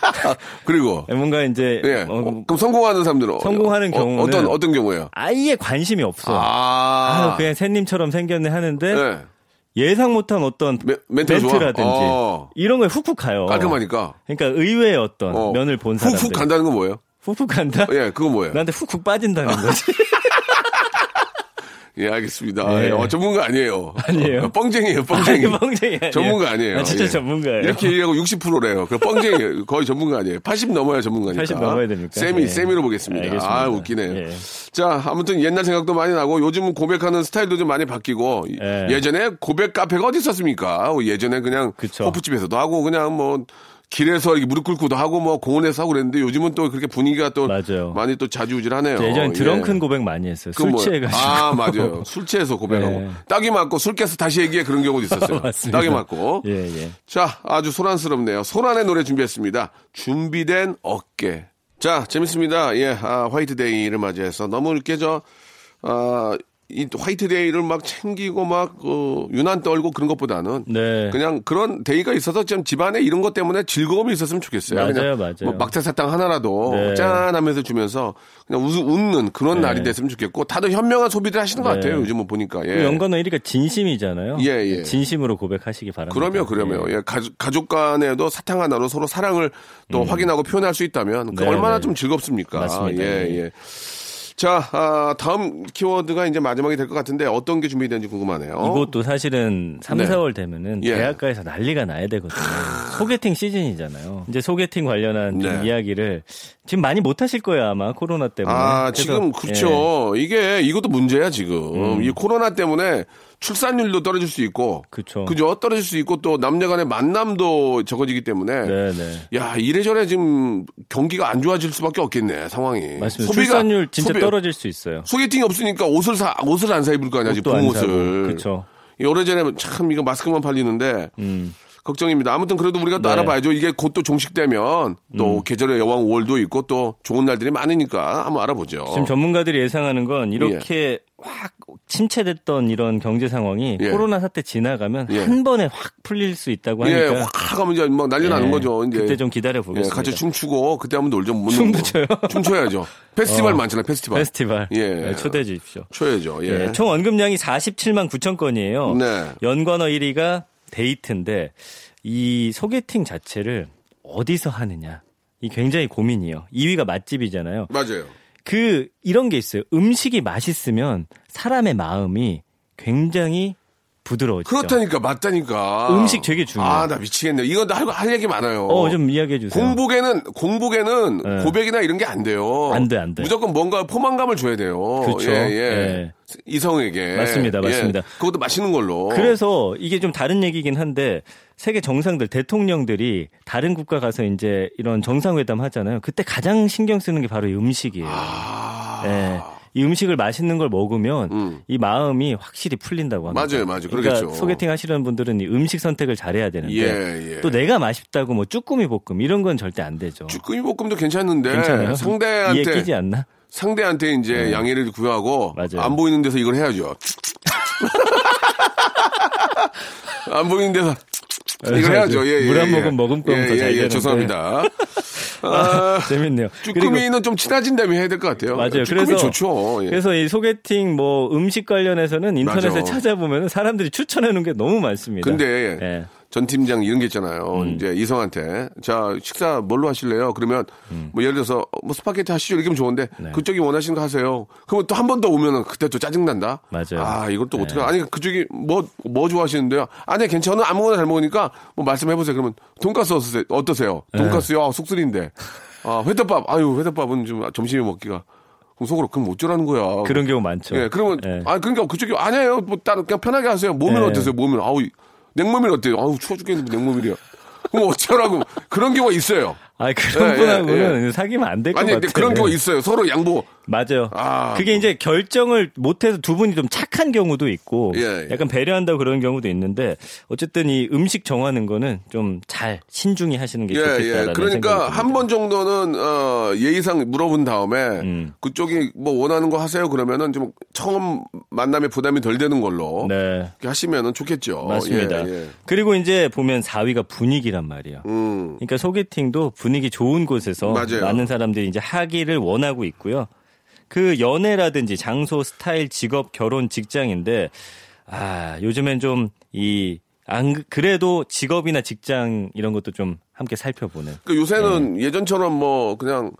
그리고. 예, 뭔가 이제 예. 어, 어, 그럼 성공하는 사람들은. 어- 성공하는 어, 경우는 어 떤, 어떤 경우예요? 아예 관심이 없어. 아, 아. 그냥 새님처럼 생겼네 하는데 네. 예상 못한 어떤 좋아? 멘트라든지 어. 이런 거에 훅훅 가요. 깔끔하니까. 그러니까 의외의 어떤 어. 면을 본 사람들. 훅훅 간다는 건 뭐예요? 훅훅 간다? 예, 그건 뭐예요? 나한테 훅훅 빠진다는 거지. 예, 알겠습니다. 네. 예, 어, 전문가 아니에요. 아니에요? 어, 뻥쟁이에요, 뻥쟁이. 아니, 뻥쟁이 아니에요. 전문가 아니에요. 아, 진짜 예. 전문가예요. 이렇게 얘기하고 60%래요. 그 뻥쟁이 거의 전문가 아니에요. 80 넘어야 전문가니까. 80 넘어야 됩니까? 세미 예. 세미로 보겠습니다. 알겠습니다. 아 웃기네요. 예. 자 아무튼 옛날 생각도 많이 나고 요즘 고백하는 스타일도 좀 많이 바뀌고 예. 예전에 고백 카페가 어디 있었습니까? 예전에 그냥 그쵸. 호프집에서도 하고 그냥 뭐 길에서 이렇게 무릎 꿇고도 하고 뭐 공원에서 하고 그랬는데 요즘은 또 그렇게 분위기가 또 맞아요. 많이 또 좌지우지하네요. 예전에 drunken 예. 고백 많이 했어요. 술 뭐예요? 취해가지고. 아, 맞아요. 술 취해서 고백하고. 네. 따귀 맞고 술 깨서 다시 얘기해 그런 경우도 있었어요. 따귀 맞고. 예, 예. 자, 아주 소란스럽네요. 소란의 노래 준비했습니다. 준비된 어깨. 자, 재밌습니다. 예, 아, 화이트데이를 맞이해서 너무 이렇게 저, 아, 이 화이트데이를 막 챙기고 막, 어, 유난 떨고 그런 것보다는 네. 그냥 그런 day가 있어서 좀 집안에 이런 것 때문에 즐거움이 있었으면 좋겠어요. 맞아요, 그냥 맞아요. 뭐 막대사탕 하나라도 네. 짠 하면서 주면서 그냥 웃, 웃는 그런 네. 날이 됐으면 좋겠고 다들 현명한 소비를 하시는 것 네. 같아요. 요즘은 보니까. 예. 그 연관어 1위가 진심이잖아요. 예, 예. 진심으로 고백하시기 바랍니다. 그러면 그러면 예, 가족, 가족 간에도 사탕 하나로 서로 사랑을 또 확인하고 표현할 수 있다면 그 음. 네, 얼마나 네. 좀 즐겁습니까? 맞습니다. 예, 예. 예. 자, 아, 다음 키워드가 이제 마지막이 될 것 같은데 어떤 게 준비되는지 궁금하네요. 이것도 사실은 3, 네. 4월 되면은 예. 대학가에서 난리가 나야 되거든요. 소개팅 시즌이잖아요. 이제 소개팅 관련한 좀 네. 이야기를 지금 많이 못 하실 거예요, 아마 코로나 때문에. 아, 그래서, 지금 그렇죠. 이게 이것도 문제야 지금. 이 코로나 때문에 출산율도 떨어질 수 있고, 음. 그쵸. 그죠? 떨어질 수 있고 또 남녀간의 만남도 적어지기 때문에, 예. 네, 네. 야 이래저래 지금 경기가 안 좋아질 수밖에 없겠네 상황이. 맞습니다. 출산율 진짜 소비- 떨어질 수 있어요. 소개팅이 없으니까 옷을 사 옷을 안 사 입을 거 아니야 지금 옷도 봄안 사고. 옷을. 그쵸. 오래전에 참 이거 마스크만 팔리는데 음. 걱정입니다. 아무튼 그래도 우리가 또 네. 음. 알아봐야죠. 이게 곧 또 종식되면 또 계절의 여왕 5월도 있고 또 좋은 날들이 많으니까 한번 알아보죠. 지금 전문가들이 예상하는 건 이렇게 확 침체됐던 이런 경제 상황이 예. 코로나 사태 지나가면 예. 한 번에 확 풀릴 수 있다고 예, 하니까 확 하면 이제 막 난리 나는 예, 거죠. 이제 그때 좀 기다려 예, 보겠습니다. 같이 춤추고 그때 한번 놀죠. 못 춤도. 춰요? 춤춰야죠. 페스티벌 어. 많잖아요. 페스티벌. 페스티벌 예. 네, 초대해 주십시오. 춰야죠. 예. 예, 총 언급량이 47만 9천 건이에요. 네. 연관어 1위가 데이트인데 이 소개팅 자체를 어디서 하느냐. 이 굉장히 고민이에요. 2위가 맛집이잖아요. 맞아요. 그 이런 게 있어요. 음식이 맛있으면 사람의 마음이 굉장히 부드러워지죠. 그렇다니까 맞다니까. 음식 되게 중요해요. 아, 나 미치겠네. 이건 할, 할 얘기 많아요. 어, 좀 이야기해 주세요. 공복에는 공복에는 네. 고백이나 이런 게 안 돼요. 안 돼, 안 돼. 무조건 뭔가 포만감을 줘야 돼요. 그렇죠. 예, 예. 예. 이성에게. 맞습니다, 예. 맞습니다. 그것도 맛있는 걸로. 그래서 이게 좀 다른 얘기긴 한데 세계 정상들 대통령들이 다른 국가 가서 이제 이런 정상회담 하잖아요. 그때 가장 신경 쓰는 게 바로 이 음식이에요. 아. 예. 이 음식을 맛있는 걸 먹으면 음. 이 마음이 확실히 풀린다고 합니다. 맞아요, 맞아요. 그러니까 그러겠죠. 소개팅 하시는 분들은 이 음식 선택을 잘해야 되는데 예, 예. 또 내가 맛있다고 뭐 쭈꾸미 볶음 이런 건 절대 안 되죠. 쭈꾸미 볶음도 괜찮은데 괜찮아요? 상대한테 끼지 않나? 상대한테 이제 양해를 구하고 맞아요. 안 보이는 데서 이걸 해야죠. 안 보이는 데서 이걸 해야죠. 예, 예, 물한 예. 모금 머금고 예, 더잘 예, 예, 되는데. 죄송합니다. 아, 재밌네요. 그리고 쭈꾸미는 좀 친해진 다음에 해야 될 것 같아요. 맞아요. 쭈꾸미 그래서 좋죠. 예. 그래서 이 소개팅 뭐 음식 관련해서는 인터넷에 맞아. 찾아보면 사람들이 추천해 놓은 게 너무 많습니다. 근데 예. 전 팀장 이런 게 있잖아요. 음. 이제 이성한테 자 식사 뭘로 하실래요? 그러면 음. 뭐 예를 들어서 뭐 스파게티 하시죠 이렇게 하면 좋은데 네. 그쪽이 원하시는 거 하세요. 그러면 또 한 번 더 오면은 그때 또 짜증 난다. 맞아요. 아 이걸 또 네. 어떻게 아니 그쪽이 뭐뭐 좋아하시는데요? 아니 괜찮아 아무거나 잘 먹으니까 뭐 말씀해 보세요. 그러면 돈가스 어떠세요? 어떠세요? 네. 돈가스요? 아, 속쓰린데. 아 회덮밥 아유 회덮밥은 좀 점심에 먹기가 그럼 속으로 그럼 어쩌라는 거야. 그런 경우 많죠. 예, 그러면 예. 아 그러니까 그쪽이 아니에요. 뭐 다른 그냥 편하게 하세요. 몸은 예. 어떠세요? 몸은 아우 냉모밀 어때요? 아우 추워 죽겠는데 냉모밀이야. 그럼 어쩌라고 그런 경우가 있어요. 아 그런 예, 분하고는 예, 사귀면 안 될것 아니 같아요. 근데 그런 경우가 있어요. 서로 양보. 맞아요. 아, 그게 이제 결정을 못해서 두 분이 좀 착한 경우도 있고, 예, 예. 약간 배려한다고 그런 경우도 있는데, 어쨌든 이 음식 정하는 거는 좀 잘 신중히 하시는 게 예, 좋겠다라는 예. 그러니까 한 번 정도는 어, 예의상 물어본 다음에 음. 그쪽이 뭐 원하는 거 하세요. 그러면은 좀 처음 만남에 부담이 덜 되는 걸로. 네. 하시면은 좋겠죠. 맞습니다. 예, 예. 그리고 이제 보면 4위가 분위기란 말이에요. 음. 그러니까 소개팅도 분위기 좋은 곳에서 맞아요. 많은 사람들이 이제 하기를 원하고 있고요. 그 연애라든지 장소, 스타일, 직업, 결혼, 직장인데 아 요즘엔 좀이 안 그래도 직업이나 직장 이런 것도 좀 함께 살펴보는. 그 요새는 예전처럼 뭐 그냥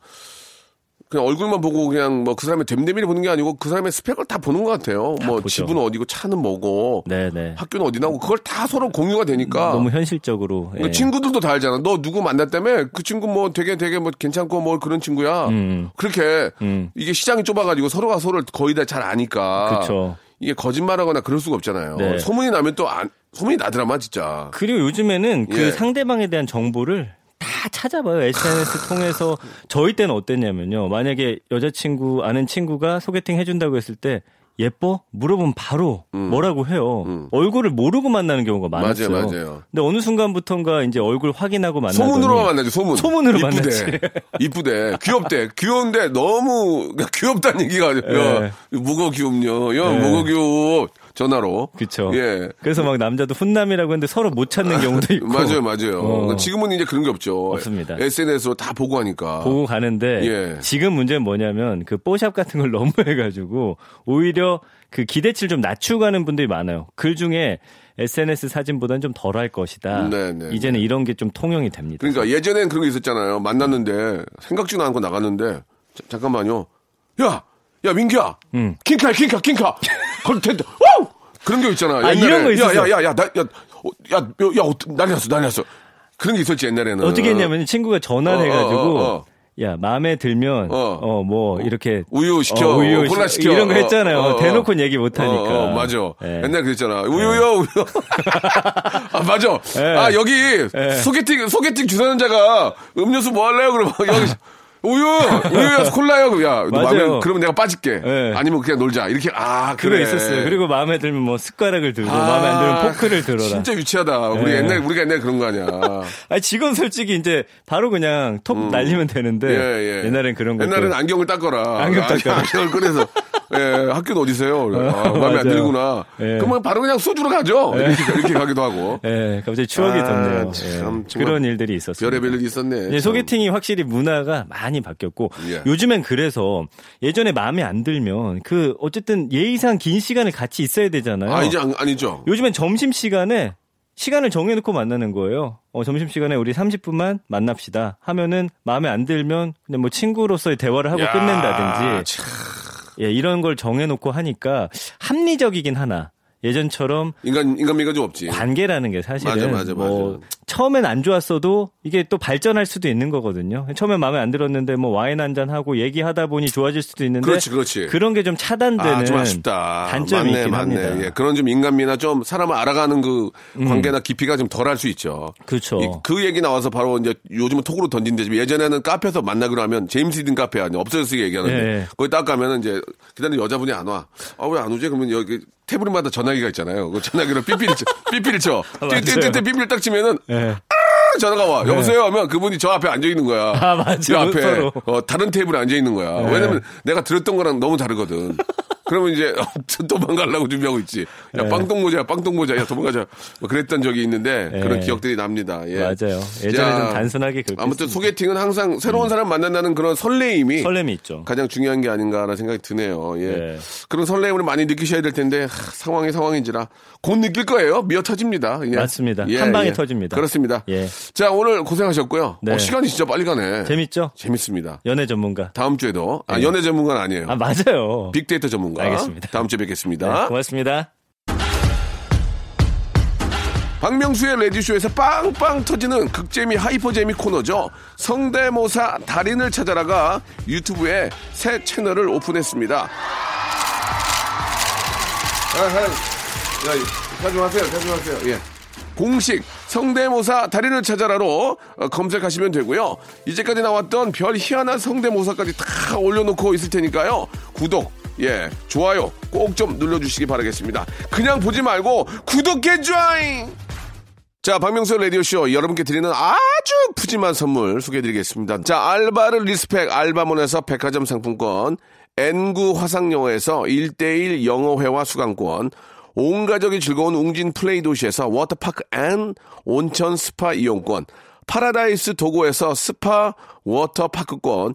그냥 얼굴만 보고 그냥 뭐 그 사람의 됨됨이를 보는 게 아니고 그 사람의 스펙을 다 보는 것 같아요. 뭐 보죠. 집은 어디고 차는 뭐고 네네. 학교는 어디 나고 그걸 다 서로 공유가 되니까 너무 현실적으로. 그 예. 친구들도 다 알잖아. 너 누구 만났다며? 그 친구 뭐 되게 되게 뭐 괜찮고 뭐 그런 친구야. 음. 그렇게 음. 이게 시장이 좁아가지고 서로가 서로를 거의 다 잘 아니까. 그쵸. 이게 거짓말하거나 그럴 수가 없잖아요. 네. 소문이 나면 또 안, 소문이 나더라마 진짜. 그리고 요즘에는 그 예. 상대방에 대한 정보를 다 찾아봐요. SNS 통해서 저희 때는 어땠냐면요. 만약에 여자친구 아는 친구가 소개팅 해준다고 했을 때 예뻐? 물어보면 바로 뭐라고 해요. 얼굴을 모르고 만나는 경우가 많았어요. 음. 맞아요, 맞아요. 근데 어느 순간부터인가 이제 얼굴 확인하고 만나더니 소문으로만 만나죠, 소문. 소문으로 이쁘대. 만났지. 이쁘대. 귀엽대. 귀여운데 너무 귀엽다는 얘기가 야, 예. 뭐가 귀엽냐. 야, 예. 뭐가 귀여워. 전화로. 그쵸. 예. 그래서 막 남자도 훈남이라고 했는데 서로 못 찾는 경우도 있고. 맞아요, 맞아요. 어. 지금은 이제 그런 게 없죠. 없습니다. SNS로 다 보고 하니까. 보고 가는데 예. 지금 문제는 뭐냐면 그 뽀샵 같은 걸 너무 해가지고 오히려 그 기대치를 좀 낮추고 가는 분들이 많아요. 글 중에 SNS 사진보다는 좀 덜할 것이다. 네, 네, 이제는 이런 게 좀 통용이 됩니다. 그러니까 예전엔 그런 게 있었잖아요. 만났는데 생각지도 않고 나갔는데 자- 잠깐만요. 야, 야 민기야, 음. 킹카, 킹카, 킹카. 거기 된다. 와! 그런 게 있잖아. 아, 이런 거 있었어요. 야, 야, 야, 야, 나, 야, 어, 야, 야, 야, 어, 난리 났어, 난리 났어. 그런 게 있었지 옛날에는. 어떻게 했냐면 친구가 전화를 어, 해가지고 어, 어, 어. 야 마음에 들면 어. 어뭐 이렇게 우유 시켜, 어, 우유 콜라 시- 시켜. 이런 거 했잖아요. 어, 어, 어. 대놓고 얘기 못 하니까. 어, 어, 맞아. 예. 옛날 그랬잖아. 우유요, 우유. 아, 맞아. 예. 아, 여기 예. 소개팅, 소개팅 주선자가 음료수 뭐 할래요? 그러면 여기 우유, 우유야, 콜라요. 야. 마음에, 그러면 내가 빠질게. 예. 아니면 그냥 놀자. 이렇게, 아, 그래. 있었어요. 그리고 마음에 들면 뭐 숟가락을 들고 아, 마음에 안 들면 포크를 들어라. 진짜 유치하다. 우리 예. 옛날, 우리가 옛날에 그런 거 아니야. 아니 지금 솔직히 이제 바로 그냥 톱 날리면 되는데 음. 예, 예. 옛날엔 그런 거 옛날에는 안경을 닦거라. 안경 아, 닦아라. 안경을 꺼내서. 예, 학교는 어디세요? 아, 마음에 안. 들구나. 예. 그러면 바로 그냥 소주로 가죠. 이렇게, 이렇게 가기도 하고. 예, 갑자기 추억이 아, 돋네요. 참, 예, 그런 일들이 있었어요. 별의별 일이 있었네. 예, 참. 소개팅이 확실히 문화가 많이 바뀌었고 예. 요즘엔 그래서 예전에 마음에 안 들면 그 어쨌든 예의상 긴 시간을 같이 있어야 되잖아요. 아, 이제 안, 아니죠. 요즘엔 점심 시간에 시간을 정해놓고 만나는 거예요. 어, 점심 시간에 우리 30분만 만납시다. 하면은 마음에 안 들면 그냥 뭐 친구로서의 대화를 하고 야, 끝낸다든지 참. 예, 이런 걸 정해놓고 하니까 합리적이긴 하나. 예전처럼 인간, 인간미가 좀 없지. 관계라는 게 사실은 맞아, 맞아, 뭐 맞아. 처음엔 안 좋았어도 이게 또 발전할 수도 있는 거거든요. 처음엔 마음에 안 들었는데 뭐 와인 한 잔 하고 얘기하다 보니 좋아질 수도 있는데 그렇지, 그렇지. 런게 좀 차단되는 아, 좀 아쉽다. 단점이 맞네, 있긴 맞네. 합니다. 예, 그런 좀 인간미나 좀 사람을 알아가는 그 관계나 깊이가 좀 덜 할 수 있죠. 그렇죠. 이- 그 얘기 나와서 바로 이제 요즘은 톡으로 던진대지만 예전에는 카페에서 만나기로 하면 제임스 딘 카페 아니 없어졌으게 얘기하는데 예, 예. 거기 딱 가면은 이제 기다리는 여자분이 안 와. 아 왜 안 오지? 그러면 여기 테이블마다 전화기가 있잖아요. 그 전화기로 삐삐를 쳐. 삐삐를 쳐. 맞아요. 띠띠띠띠 삐삐를 딱 치면은 예. 아, 전화가 와. 여보세요 하면 그분이 저 앞에 앉아 있는 거야. 아, 맞아. 이 앞에 서로. 어, 다른 테이블에 앉아 있는 거야. 왜냐면 내가 들었던 거랑 너무 다르거든. 그러면 이제 도망가려고 준비하고 있지. 야 네. 빵똥 모자야, 빵똥 모자. 야 도망가자. 뭐 그랬던 적이 있는데 네. 그런 기억들이 납니다. 예. 맞아요. 예전에 자, 좀 단순하게 그렇게 아무튼 했습니다. 소개팅은 항상 새로운 사람 만난다는 그런 설레임이 설렘이 있죠. 가장 중요한 게 아닌가라는 생각이 드네요. 예. 네. 그런 설레임을 많이 느끼셔야 될 텐데 하, 상황이 상황인지라 곧 느낄 거예요. 미어 터집니다. 예. 맞습니다. 한 방에 터집니다. 그렇습니다. 예. 자 오늘 고생하셨고요. 네. 어, 시간이 진짜 빨리 가네. 재밌죠? 재밌습니다. 연애 전문가. 다음 주에도 아, 연애 전문가는 아니에요. 아 맞아요. 빅데이터 전문가. 알겠습니다. 다음 주에 뵙겠습니다. 네, 고맙습니다. 박명수의 레디쇼에서 빵빵 터지는 극재미 하이퍼재미 코너죠. 성대모사 달인을 찾아라가 유튜브에 새 채널을 오픈했습니다. 아, 아, 야, 자중하세요, 자중하세요. 예. 공식 성대모사 달인을 찾아라로 어, 검색하시면 되고요. 이제까지 나왔던 별 희한한 성대모사까지 다 올려놓고 있을 테니까요. 구독, 예, 좋아요 꼭 좀 눌러주시기 바라겠습니다. 그냥 보지 말고 구독해 줘잉! 자, 박명수 라디오쇼 여러분께 드리는 아주 푸짐한 선물 소개해드리겠습니다. 자, 알바를 respect 알바몬에서 백화점 상품권, N구 화상영어에서 1대1 영어회화 수강권, 온 가족이 즐거운 웅진 플레이 도시에서 워터파크 and 온천 스파 이용권, 파라다이스 도고에서 스파 워터파크권,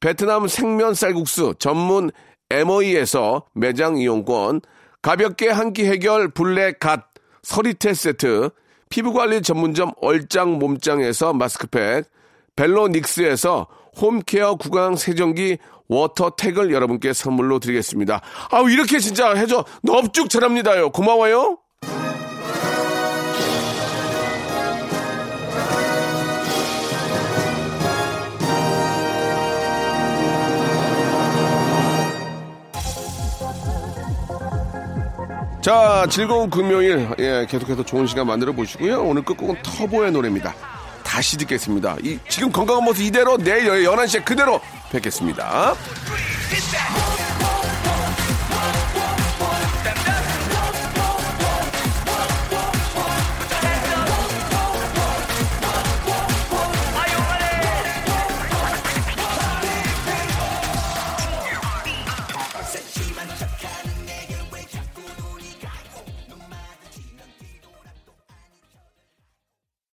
베트남 생면 쌀국수 전문 MOE에서 매장 이용권, 가볍게 한 끼 해결 블랙 갓 서리태 세트, 피부관리 전문점 얼짱 몸짱에서 마스크팩, 벨로닉스에서 홈케어 구강 세정기 워터택을 여러분께 선물로 드리겠습니다. 아우 이렇게 진짜 해줘 넙죽 잘합니다요. 고마워요. 자, 즐거운 금요일, 예, 계속해서 좋은 시간 만들어 보시고요. 오늘 끝곡은 터보의 노래입니다. 다시 듣겠습니다. 이, 지금 건강한 모습 이대로 내일 11시에 그대로 뵙겠습니다.